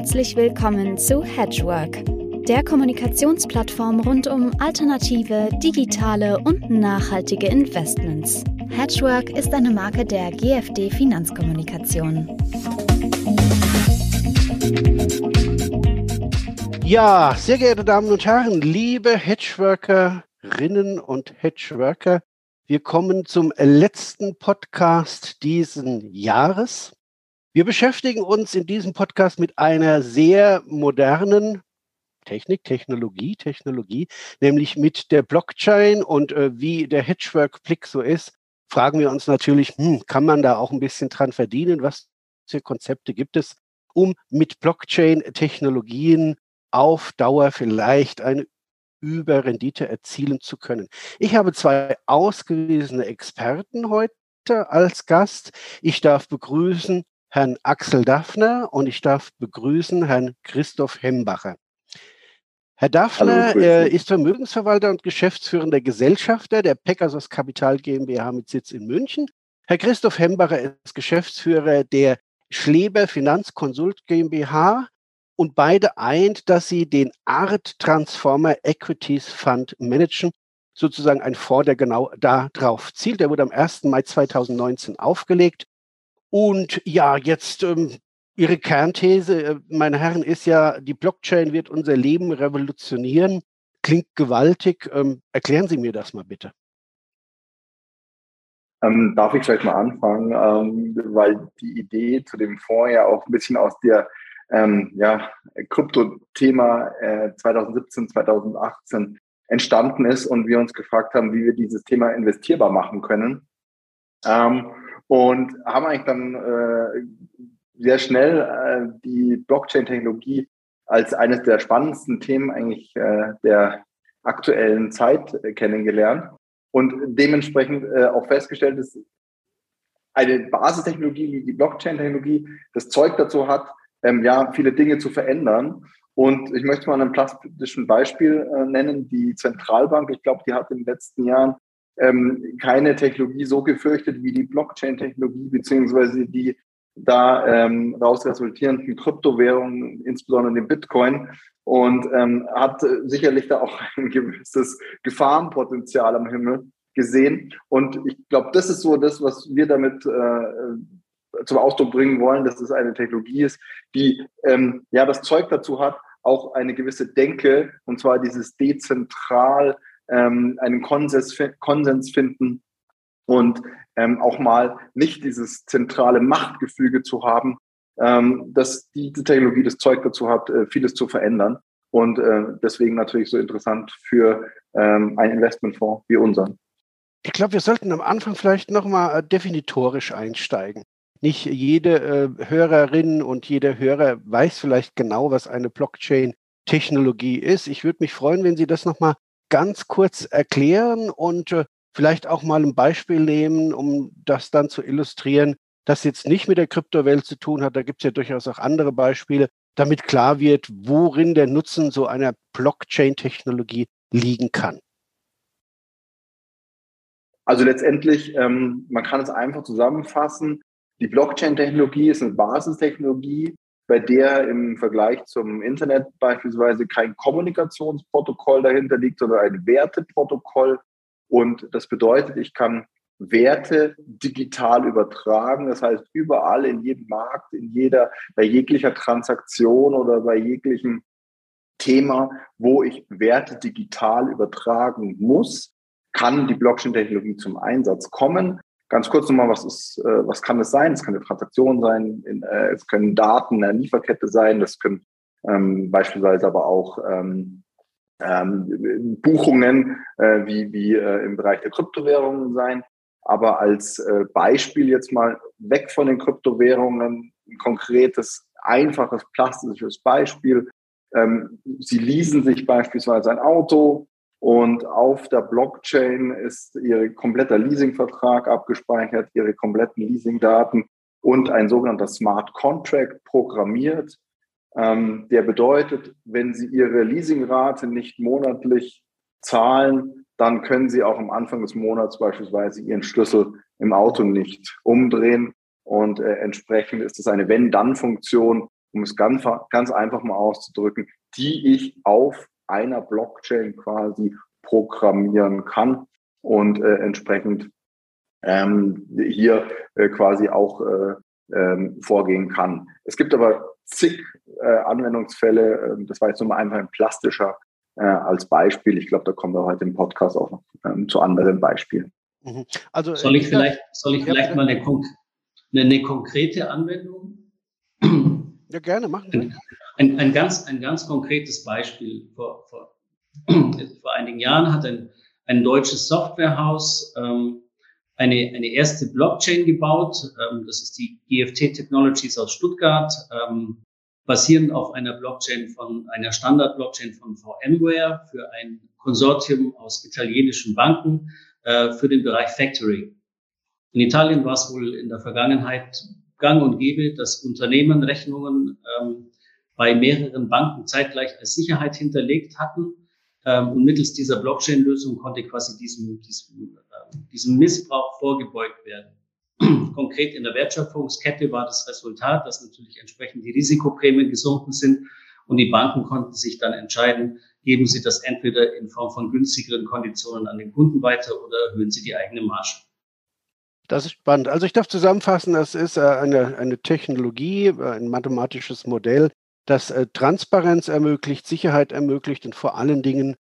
Herzlich willkommen zu Hedgework, der Kommunikationsplattform rund um alternative, digitale und nachhaltige Investments. Hedgework ist eine Marke der GFD Finanzkommunikation. Ja, sehr geehrte Damen und Herren, liebe Hedgeworkerinnen und Hedgeworker, wir kommen zum letzten Podcast diesen Jahres. Wir beschäftigen uns in diesem Podcast mit einer sehr modernen Technik, Technologie, Technologie, nämlich mit der Blockchain und äh, wie der Hedgework-Blick so ist, fragen wir uns natürlich, hm, kann man da auch ein bisschen dran verdienen? Was für Konzepte gibt es, um mit Blockchain-Technologien auf Dauer vielleicht eine Überrendite erzielen zu können? Ich habe zwei ausgewiesene Experten heute als Gast. Ich darf begrüßen Herrn Axel Daffner und ich darf begrüßen Herrn Christoph Hembacher. Herr Daffner Hallo, ist Vermögensverwalter und geschäftsführender Gesellschafter der Pegasus Kapital GmbH mit Sitz in München. Herr Christoph Hembacher ist Geschäftsführer der Schleber Finanzkonsult GmbH und beide eint, dass sie den Art Transformer Equities Fund managen, sozusagen ein Fonds, der genau darauf zielt. Der wurde am 1. Mai 2019 aufgelegt und ja, jetzt ähm, Ihre Kernthese, äh, meine Herren, ist ja, die Blockchain wird unser Leben revolutionieren. Klingt gewaltig. Ähm, erklären Sie mir das mal bitte. Ähm, darf ich vielleicht mal anfangen, ähm, weil die Idee zu dem Fonds ja auch ein bisschen aus der ähm, ja, Krypto-Thema äh, 2017, 2018 entstanden ist und wir uns gefragt haben, wie wir dieses Thema investierbar machen können. Ähm, und haben eigentlich dann äh, sehr schnell äh, die Blockchain-Technologie als eines der spannendsten Themen eigentlich äh, der aktuellen Zeit äh, kennengelernt und dementsprechend äh, auch festgestellt, dass eine Basistechnologie wie die Blockchain-Technologie das Zeug dazu hat, ähm, ja, viele Dinge zu verändern. Und ich möchte mal ein plastischen Beispiel äh, nennen. Die Zentralbank, ich glaube, die hat in den letzten Jahren ähm, keine Technologie so gefürchtet wie die Blockchain-Technologie, beziehungsweise die da ähm, raus resultierenden Kryptowährungen, insbesondere den Bitcoin, und ähm, hat sicherlich da auch ein gewisses Gefahrenpotenzial am Himmel gesehen. Und ich glaube, das ist so das, was wir damit äh, zum Ausdruck bringen wollen, dass es eine Technologie ist, die ähm, ja das Zeug dazu hat, auch eine gewisse Denke, und zwar dieses dezentral ähm, einen Konsens, Konsens finden und ähm, auch mal nicht dieses zentrale Machtgefüge zu haben, ähm, dass diese Technologie das Zeug dazu hat, äh, vieles zu verändern. Und äh, deswegen natürlich so interessant für ähm, einen Investmentfonds wie unseren. Ich glaube, wir sollten am Anfang vielleicht nochmal äh, definitorisch einsteigen. Nicht jede äh, Hörerin und jeder Hörer weiß vielleicht genau, was eine Blockchain-Technologie ist. Ich würde mich freuen, wenn Sie das nochmal ganz kurz erklären und äh, vielleicht auch mal ein Beispiel nehmen, um das dann zu illustrieren, das jetzt nicht mit der Kryptowelt zu tun hat. Da gibt es ja durchaus auch andere Beispiele, damit klar wird, worin der Nutzen so einer Blockchain-Technologie liegen kann. Also letztendlich, ähm, man kann es einfach zusammenfassen. Die Blockchain-Technologie ist eine Basistechnologie, bei der im Vergleich zum Internet beispielsweise kein Kommunikationsprotokoll dahinter liegt, sondern ein Werteprotokoll. Und das bedeutet, ich kann Werte digital übertragen. Das heißt, überall in jedem Markt, in jeder, bei jeglicher Transaktion oder bei jeglichem Thema, wo ich Werte digital übertragen muss, kann die Blockchain-Technologie zum Einsatz kommen. Ganz kurz nochmal, was ist, äh, was kann es sein? Es kann eine Transaktion sein, in, äh, es können Daten in einer Lieferkette sein, das können ähm, beispielsweise aber auch ähm, ähm, Buchungen äh, wie, wie äh, im Bereich der Kryptowährungen sein. Aber als äh, Beispiel jetzt mal weg von den Kryptowährungen, ein konkretes, einfaches, plastisches Beispiel. Ähm, Sie leasen sich beispielsweise ein Auto, und auf der Blockchain ist Ihr kompletter Leasingvertrag abgespeichert, Ihre kompletten Leasingdaten und ein sogenannter Smart Contract programmiert. Ähm, der bedeutet, wenn Sie Ihre Leasingrate nicht monatlich zahlen, dann können Sie auch am Anfang des Monats beispielsweise Ihren Schlüssel im Auto nicht umdrehen. Und äh, entsprechend ist es eine Wenn-Dann-Funktion, um es ganz, ganz einfach mal auszudrücken, die ich auf einer Blockchain quasi programmieren kann und äh, entsprechend ähm, hier äh, quasi auch äh, ähm, vorgehen kann. Es gibt aber zig äh, Anwendungsfälle, äh, das war jetzt nur mal einfach ein plastischer äh, als Beispiel. Ich glaube, da kommen wir heute im Podcast auch noch ähm, zu anderen Beispielen. Mhm. Also, soll ich vielleicht, soll ich vielleicht mal eine, eine, eine konkrete Anwendung? Ja, gerne, machen. Ein, ein, ganz, ein ganz konkretes Beispiel. Vor, vor, vor einigen Jahren hat ein, ein deutsches Softwarehaus ähm, eine, eine erste Blockchain gebaut. Ähm, das ist die GFT Technologies aus Stuttgart, ähm, basierend auf einer Blockchain von einer Standard-Blockchain von VMware für ein Konsortium aus italienischen Banken äh, für den Bereich Factoring. In Italien war es wohl in der Vergangenheit gang und gäbe, dass Unternehmen Rechnungen ähm, bei mehreren Banken zeitgleich als Sicherheit hinterlegt hatten. Ähm, und mittels dieser Blockchain-Lösung konnte quasi diesem, diesem, äh, diesem Missbrauch vorgebeugt werden. Konkret in der Wertschöpfungskette war das Resultat, dass natürlich entsprechend die Risikoprämien gesunken sind und die Banken konnten sich dann entscheiden, geben sie das entweder in Form von günstigeren Konditionen an den Kunden weiter oder erhöhen sie die eigene Marge. Das ist spannend. Also ich darf zusammenfassen, das ist äh, eine, eine Technologie, äh, ein mathematisches Modell, das äh, Transparenz ermöglicht, Sicherheit ermöglicht und vor allen Dingen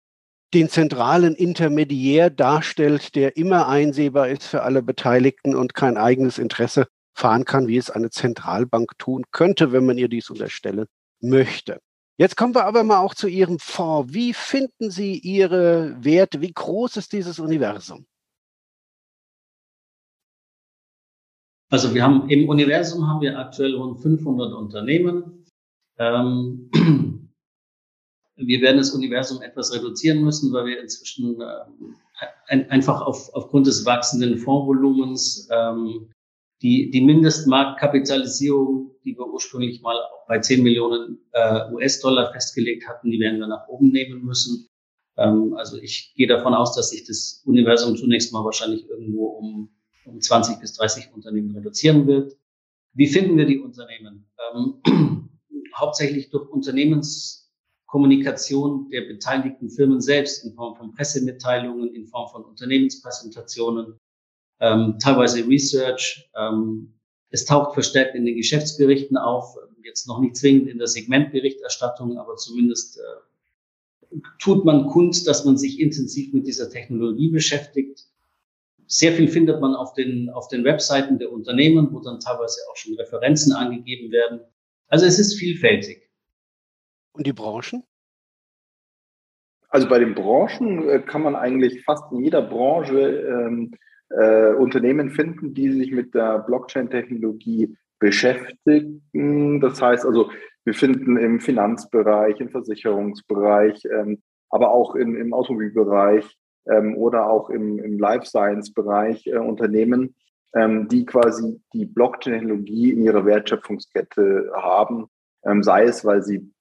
den zentralen Intermediär darstellt, der immer einsehbar ist für alle Beteiligten und kein eigenes Interesse fahren kann, wie es eine Zentralbank tun könnte, wenn man ihr dies unterstellen möchte. Jetzt kommen wir aber mal auch zu Ihrem Fonds. Wie finden Sie Ihre Werte? Wie groß ist dieses Universum? Also wir haben im Universum haben wir aktuell rund 500 Unternehmen. Ähm, wir werden das Universum etwas reduzieren müssen, weil wir inzwischen äh, ein, einfach auf, aufgrund des wachsenden Fondsvolumens ähm, die, die Mindestmarktkapitalisierung, die wir ursprünglich mal bei 10 Millionen äh, US-Dollar festgelegt hatten, die werden wir nach oben nehmen müssen. Ähm, also ich gehe davon aus, dass sich das Universum zunächst mal wahrscheinlich irgendwo um um 20 bis 30 Unternehmen reduzieren wird. Wie finden wir die Unternehmen? Ähm, hauptsächlich durch Unternehmenskommunikation der beteiligten Firmen selbst in Form von Pressemitteilungen, in Form von Unternehmenspräsentationen, ähm, teilweise Research. Ähm, es taucht verstärkt in den Geschäftsberichten auf, jetzt noch nicht zwingend in der Segmentberichterstattung, aber zumindest äh, tut man kund, dass man sich intensiv mit dieser Technologie beschäftigt. Sehr viel findet man auf den, auf den Webseiten der Unternehmen, wo dann teilweise auch schon Referenzen angegeben werden. Also es ist vielfältig. Und die Branchen? Also bei den Branchen äh, kann man eigentlich fast in jeder Branche ähm, äh, Unternehmen finden, die sich mit der Blockchain-Technologie beschäftigen. Das heißt also, wir finden im Finanzbereich, im Versicherungsbereich, ähm, aber auch in, im Automobilbereich ähm, oder auch im, im Life Science-Bereich äh, Unternehmen, die quasi die Blockchain-Technologie in ihrer Wertschöpfungskette haben, ähm, sei es, weil sie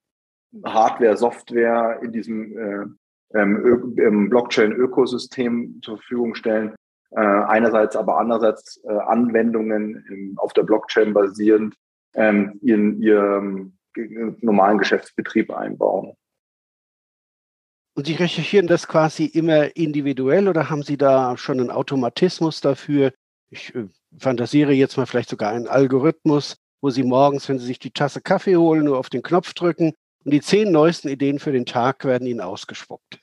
Hardware, Software in diesem äh, ähm, Blockchain-Ökosystem zur Verfügung stellen, äh, einerseits aber andererseits äh, Anwendungen auf der Blockchain basierend ähm, in ihrem normalen Geschäftsbetrieb einbauen. Und Sie recherchieren das quasi immer individuell oder haben Sie da schon einen Automatismus dafür? Ich äh, fantasiere jetzt mal vielleicht sogar einen Algorithmus, wo Sie morgens, wenn Sie sich die Tasse Kaffee holen, nur auf den Knopf drücken und die zehn neuesten Ideen für den Tag werden Ihnen ausgespuckt.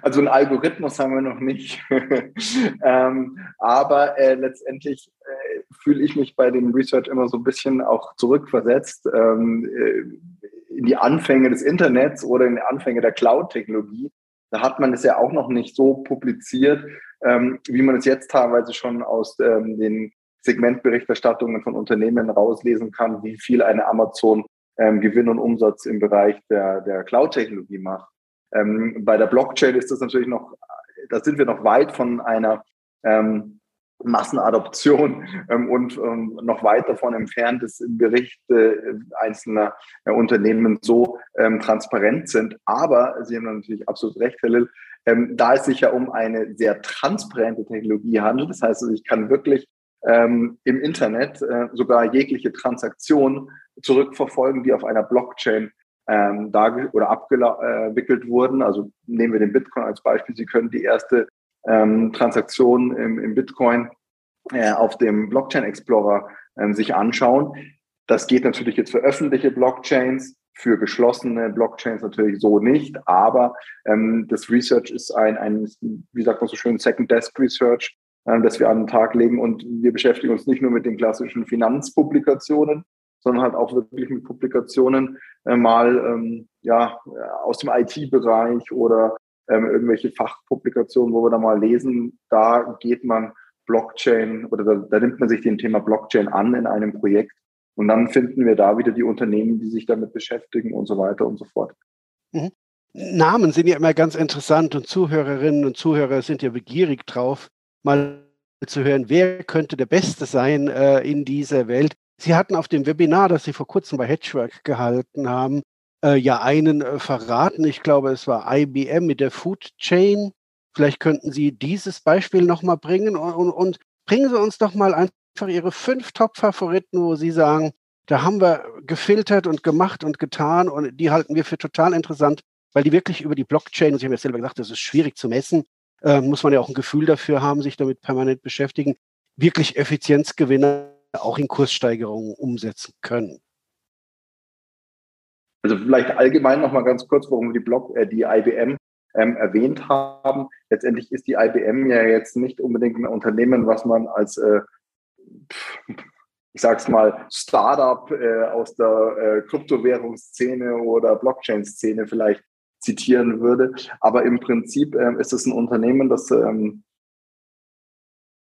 Also einen Algorithmus haben wir noch nicht. ähm, aber äh, letztendlich äh, fühle ich mich bei dem Research immer so ein bisschen auch zurückversetzt. Ähm, äh, in die Anfänge des Internets oder in die Anfänge der Cloud-Technologie. Da hat man es ja auch noch nicht so publiziert, ähm, wie man es jetzt teilweise schon aus ähm, den Segmentberichterstattungen von Unternehmen rauslesen kann, wie viel eine Amazon ähm, Gewinn und Umsatz im Bereich der, der Cloud-Technologie macht. Ähm, bei der Blockchain ist das natürlich noch, da sind wir noch weit von einer ähm, Massenadoption ähm, und ähm, noch weit davon entfernt ist, Berichte einzelner äh, Unternehmen so ähm, transparent sind. Aber Sie haben natürlich absolut recht, Herr Lill, ähm, da es sich ja um eine sehr transparente Technologie handelt. Das heißt, also ich kann wirklich ähm, im Internet äh, sogar jegliche Transaktion zurückverfolgen, die auf einer Blockchain ähm, da oder abgewickelt wurden. Also nehmen wir den Bitcoin als Beispiel. Sie können die erste ähm, Transaktion im, im Bitcoin äh, auf dem Blockchain Explorer ähm, sich anschauen. Das geht natürlich jetzt für öffentliche Blockchains, für geschlossene Blockchains natürlich so nicht, aber ähm, das Research ist ein, ein, wie sagt man so schön, Second Desk Research, äh, das wir an den Tag legen und wir beschäftigen uns nicht nur mit den klassischen Finanzpublikationen, sondern halt auch wirklich mit Publikationen äh, mal ähm, ja aus dem IT-Bereich oder ähm, irgendwelche Fachpublikationen, wo wir da mal lesen, da geht man Blockchain oder da, da nimmt man sich dem Thema Blockchain an in einem Projekt und dann finden wir da wieder die Unternehmen, die sich damit beschäftigen und so weiter und so fort. Mhm. Namen sind ja immer ganz interessant und Zuhörerinnen und Zuhörer sind ja begierig drauf, mal zu hören, wer könnte der Beste sein äh, in dieser Welt. Sie hatten auf dem Webinar, das Sie vor kurzem bei Hedgework gehalten haben, äh, ja einen äh, verraten. Ich glaube, es war IBM mit der Food Chain. Vielleicht könnten Sie dieses Beispiel nochmal bringen und, und, und bringen Sie uns doch mal einfach Ihre fünf Top-Favoriten, wo Sie sagen, da haben wir gefiltert und gemacht und getan und die halten wir für total interessant, weil die wirklich über die Blockchain, und Sie haben ja selber gesagt, das ist schwierig zu messen, äh, muss man ja auch ein Gefühl dafür haben, sich damit permanent beschäftigen, wirklich Effizienzgewinne auch in Kurssteigerungen umsetzen können. Also vielleicht allgemein noch mal ganz kurz, warum wir die, Block, äh, die IBM ähm, erwähnt haben. Letztendlich ist die IBM ja jetzt nicht unbedingt ein Unternehmen, was man als, äh, ich sag's mal, Startup äh, aus der äh, Kryptowährungsszene oder Blockchain-Szene vielleicht zitieren würde. Aber im Prinzip ähm, ist es ein Unternehmen, das ähm,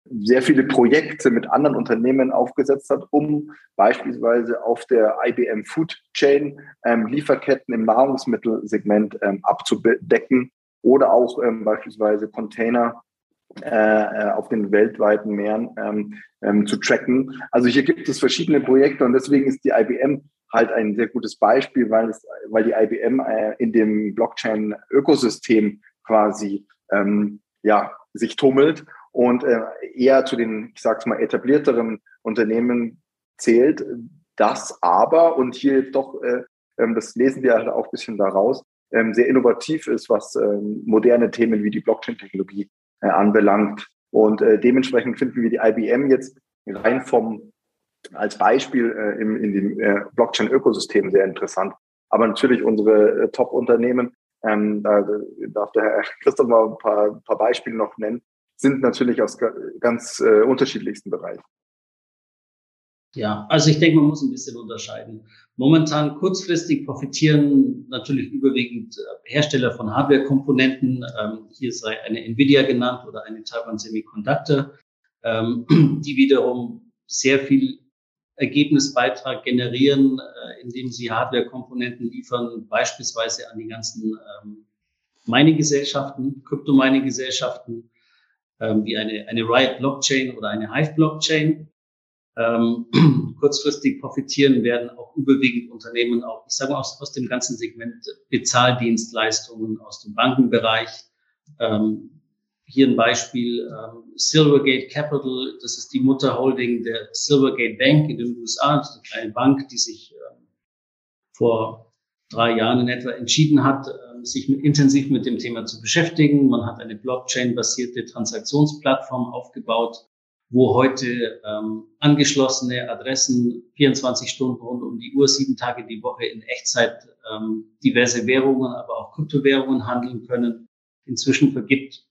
sehr viele Projekte mit anderen Unternehmen aufgesetzt hat, um beispielsweise auf der IBM Food Chain ähm, Lieferketten im Nahrungsmittelsegment ähm, abzudecken oder auch ähm, beispielsweise Container äh, äh, auf den weltweiten Meeren ähm, ähm, zu tracken. Also hier gibt es verschiedene Projekte und deswegen ist die IBM halt ein sehr gutes Beispiel, weil es, weil die IBM äh, in dem Blockchain-Ökosystem quasi ähm, ja sich tummelt und äh, eher zu den, ich sag's mal, etablierteren Unternehmen zählt, das aber, und hier doch, äh, ähm, das lesen wir halt auch ein bisschen daraus, ähm, sehr innovativ ist, was moderne Themen wie die Blockchain-Technologie anbelangt. Und äh, dementsprechend finden wir die IBM jetzt rein vom als Beispiel äh, im, in dem äh, Blockchain-Ökosystem sehr interessant. Aber natürlich unsere äh, Top-Unternehmen, ähm, da darf der Herr Christoph mal ein paar, paar Beispiele noch nennen, sind natürlich aus ganz äh, unterschiedlichsten Bereichen. Ja, also ich denke, man muss ein bisschen unterscheiden. Momentan kurzfristig profitieren natürlich überwiegend äh, Hersteller von Hardware-Komponenten. Ähm, hier sei eine Nvidia genannt oder eine Taiwan Semiconductor, ähm, die wiederum sehr viel Ergebnisbeitrag generieren, äh, indem sie Hardware-Komponenten liefern, beispielsweise an die ganzen ähm, Mining-Gesellschaften, Krypto-Mining-Gesellschaften, ähm, wie eine, eine Riot Blockchain oder eine Hive Blockchain. Ähm, kurzfristig profitieren werden auch überwiegend Unternehmen, auch ich sage mal aus, aus dem ganzen Segment Bezahldienstleistungen aus dem Bankenbereich. Ähm, hier ein Beispiel, ähm, Silvergate Capital, das ist die Mutterholding der Silvergate Bank in den USA, das ist eine kleine Bank, die sich ähm, vor drei Jahren in etwa entschieden hat, ähm, sich mit, intensiv mit dem Thema zu beschäftigen. Man hat eine Blockchain-basierte Transaktionsplattform aufgebaut, wo heute ähm, angeschlossene Adressen 24 Stunden rund um die Uhr, sieben Tage die Woche in Echtzeit ähm, diverse Währungen, aber auch Kryptowährungen handeln können. Inzwischen vergibt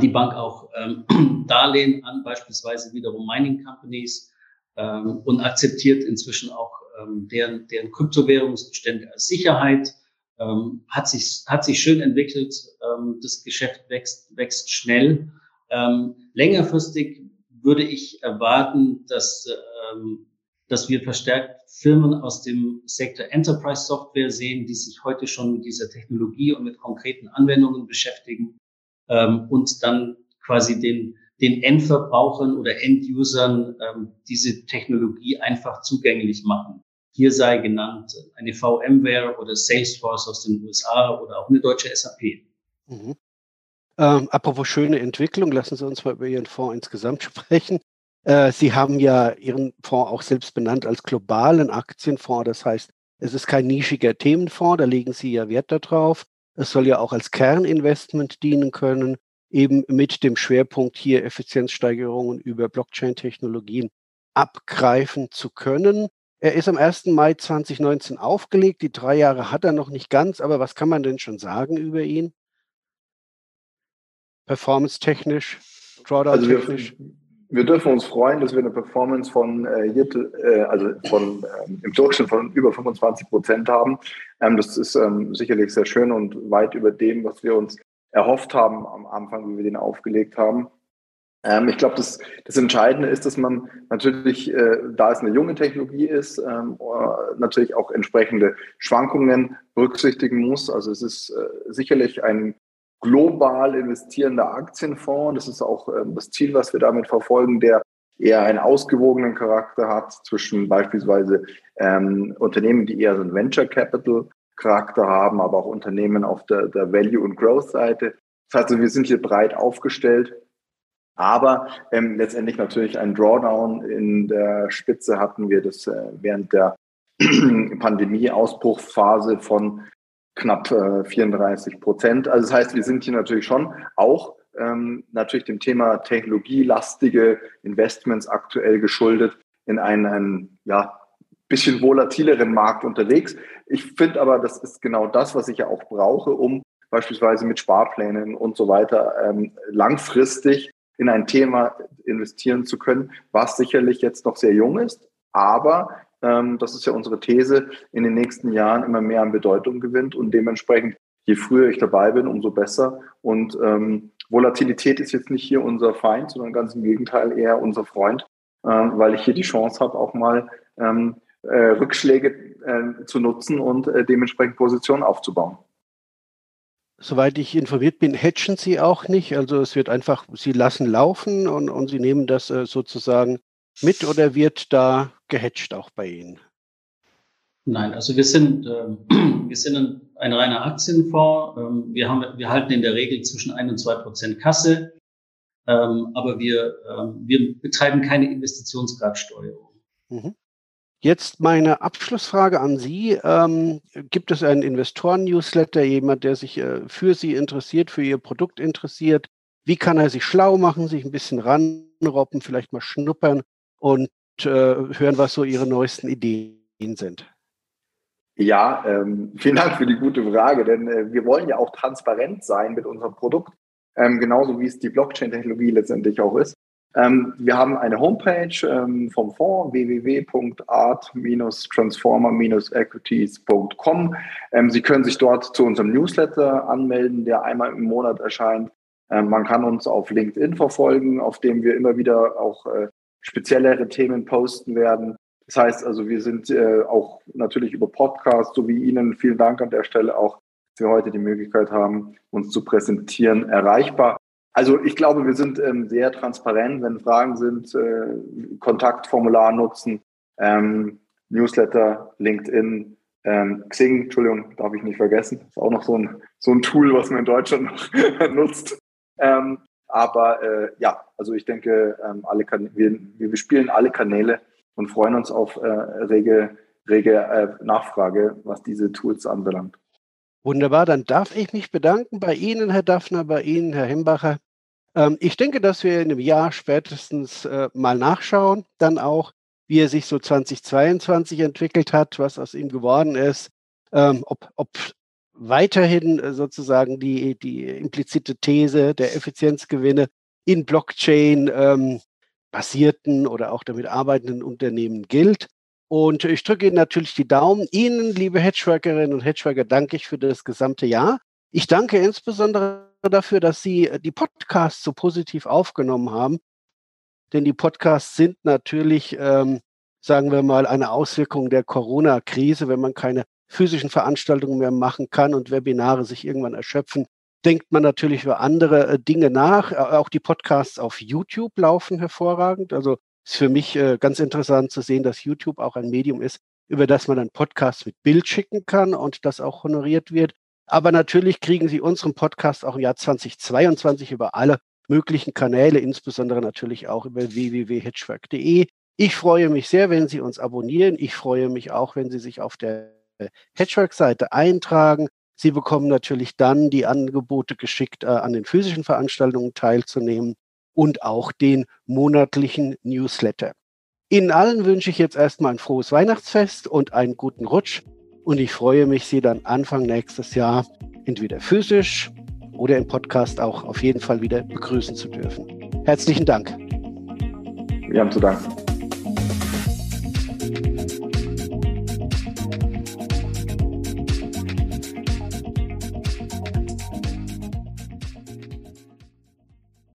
die Bank auch ähm, Darlehen an, beispielsweise wiederum Mining Companies ähm, und akzeptiert inzwischen auch ähm, deren, deren Kryptowährungsbestände als Sicherheit ähm, hat sich hat sich schön entwickelt. Ähm, das Geschäft wächst wächst schnell. Ähm, längerfristig würde ich erwarten, dass ähm, dass wir verstärkt Firmen aus dem Sektor Enterprise Software sehen, die sich heute schon mit dieser Technologie und mit konkreten Anwendungen beschäftigen ähm, und dann quasi den den Endverbrauchern oder Endusern ähm, diese Technologie einfach zugänglich machen. Hier sei genannt eine VMware oder Salesforce aus den USA oder auch eine deutsche SAP. Mhm. Ähm, apropos schöne Entwicklung, lassen Sie uns mal über Ihren Fonds insgesamt sprechen. Äh, Sie haben ja Ihren Fonds auch selbst benannt als globalen Aktienfonds. Das heißt, es ist kein nischiger Themenfonds, da legen Sie ja Wert darauf. Es soll ja auch als Kerninvestment dienen können, eben mit dem Schwerpunkt hier Effizienzsteigerungen über Blockchain-Technologien abgreifen zu können. Er ist am 1. Mai 2019 aufgelegt. Die drei Jahre hat er noch nicht ganz, aber was kann man denn schon sagen über ihn? Performance-technisch, Drawdown-technisch? Also wir, dürfen uns freuen, dass wir eine Performance von, äh, hier, äh, also von ähm, im Durchschnitt von über 25 Prozent haben. Ähm, das ist ähm, sicherlich sehr schön und weit über dem, was wir uns erhofft haben am Anfang, wie wir den aufgelegt haben. Ähm, ich glaube, das, das Entscheidende ist, dass man natürlich, äh, da es eine junge Technologie ist, ähm, äh, natürlich auch entsprechende Schwankungen berücksichtigen muss. Also es ist äh, sicherlich ein global investierender Aktienfonds. Das ist auch ähm, das Ziel, was wir damit verfolgen, der eher einen ausgewogenen Charakter hat zwischen beispielsweise ähm, Unternehmen, die eher so einen Venture Capital Charakter haben, aber auch Unternehmen auf der, der Value- und Growth-Seite. Das heißt, also, wir sind hier breit aufgestellt aber ähm, letztendlich natürlich ein Drawdown in der Spitze hatten wir das äh, während der Pandemie-Ausbruchphase von knapp äh, 34 Prozent. Also das heißt, wir sind hier natürlich schon auch ähm, natürlich dem Thema technologielastige Investments aktuell geschuldet in einen, einen ja, bisschen volatileren Markt unterwegs. Ich finde aber, das ist genau das, was ich ja auch brauche, um beispielsweise mit Sparplänen und so weiter ähm, langfristig in ein Thema investieren zu können, was sicherlich jetzt noch sehr jung ist, aber ähm, das ist ja unsere These, in den nächsten Jahren immer mehr an Bedeutung gewinnt und dementsprechend, je früher ich dabei bin, umso besser. Und ähm, Volatilität ist jetzt nicht hier unser Feind, sondern ganz im Gegenteil eher unser Freund, ähm, weil ich hier die Chance habe, auch mal ähm, äh, Rückschläge äh, zu nutzen und äh, dementsprechend Positionen aufzubauen. Soweit ich informiert bin, hedgen Sie auch nicht. Also es wird einfach, Sie lassen laufen und, und Sie nehmen das äh, sozusagen mit oder wird da gehatcht auch bei Ihnen? Nein, also wir sind, äh, wir sind ein, ein reiner Aktienfonds. Ähm, wir, haben, wir halten in der Regel zwischen ein und zwei Prozent Kasse, ähm, aber wir, ähm, wir betreiben keine Investitionsgradsteuerung. Mhm. Jetzt meine Abschlussfrage an Sie. Ähm, gibt es einen Investoren-Newsletter, jemand, der sich äh, für Sie interessiert, für Ihr Produkt interessiert? Wie kann er sich schlau machen, sich ein bisschen ranroppen, vielleicht mal schnuppern und äh, hören, was so Ihre neuesten Ideen sind? Ja, ähm, vielen Dank für die gute Frage, denn äh, wir wollen ja auch transparent sein mit unserem Produkt, ähm, genauso wie es die Blockchain-Technologie letztendlich auch ist. Ähm, wir haben eine Homepage ähm, vom Fonds www.art-transformer-equities.com. Ähm, Sie können sich dort zu unserem Newsletter anmelden, der einmal im Monat erscheint. Ähm, man kann uns auf LinkedIn verfolgen, auf dem wir immer wieder auch äh, speziellere Themen posten werden. Das heißt also, wir sind äh, auch natürlich über Podcasts, so wie Ihnen, vielen Dank an der Stelle auch, dass wir heute die Möglichkeit haben, uns zu präsentieren, erreichbar. Also ich glaube, wir sind ähm, sehr transparent. Wenn Fragen sind, äh, Kontaktformular nutzen, ähm, Newsletter, LinkedIn, ähm, Xing, Entschuldigung, darf ich nicht vergessen. Ist auch noch so ein, so ein Tool, was man in Deutschland noch nutzt. Ähm, aber äh, ja, also ich denke, ähm, alle kan wir, wir spielen alle Kanäle und freuen uns auf äh, rege, rege äh, Nachfrage, was diese Tools anbelangt. Wunderbar, dann darf ich mich bedanken bei Ihnen, Herr Daffner, bei Ihnen, Herr Himbacher. Ähm, ich denke, dass wir in einem Jahr spätestens äh, mal nachschauen, dann auch, wie er sich so 2022 entwickelt hat, was aus ihm geworden ist, ähm, ob, ob weiterhin äh, sozusagen die, die implizite These der Effizienzgewinne in Blockchain ähm, oder auch damit arbeitenden Unternehmen gilt und ich drücke Ihnen natürlich die Daumen. Ihnen, liebe Hedgeworkerinnen und Hedgeworker, danke ich für das gesamte Jahr. Ich danke insbesondere dafür, dass Sie äh, die Podcasts so positiv aufgenommen haben. Denn die Podcasts sind natürlich, ähm, sagen wir mal, eine Auswirkung der Corona-Krise. Wenn man keine physischen Veranstaltungen mehr machen kann und Webinare sich irgendwann erschöpfen, denkt man natürlich über andere äh, Dinge nach. Auch die Podcasts auf YouTube laufen hervorragend. Also ist für mich äh, ganz interessant zu sehen, dass YouTube auch ein Medium ist, über das man dann Podcasts mit Bild schicken kann und das auch honoriert wird. Aber natürlich kriegen Sie unseren Podcast auch im Jahr 2022 über alle möglichen Kanäle, insbesondere natürlich auch über www.hedgework.de. Ich freue mich sehr, wenn Sie uns abonnieren. Ich freue mich auch, wenn Sie sich auf der Hedgework-Seite eintragen. Sie bekommen natürlich dann die Angebote geschickt, äh, an den physischen Veranstaltungen teilzunehmen und auch den monatlichen Newsletter. Ihnen allen wünsche ich jetzt erstmal ein frohes Weihnachtsfest und einen guten Rutsch. Und ich freue mich, Sie dann Anfang nächstes Jahr entweder physisch oder im Podcast auch auf jeden Fall wieder begrüßen zu dürfen. Herzlichen Dank. Wir haben zu danken.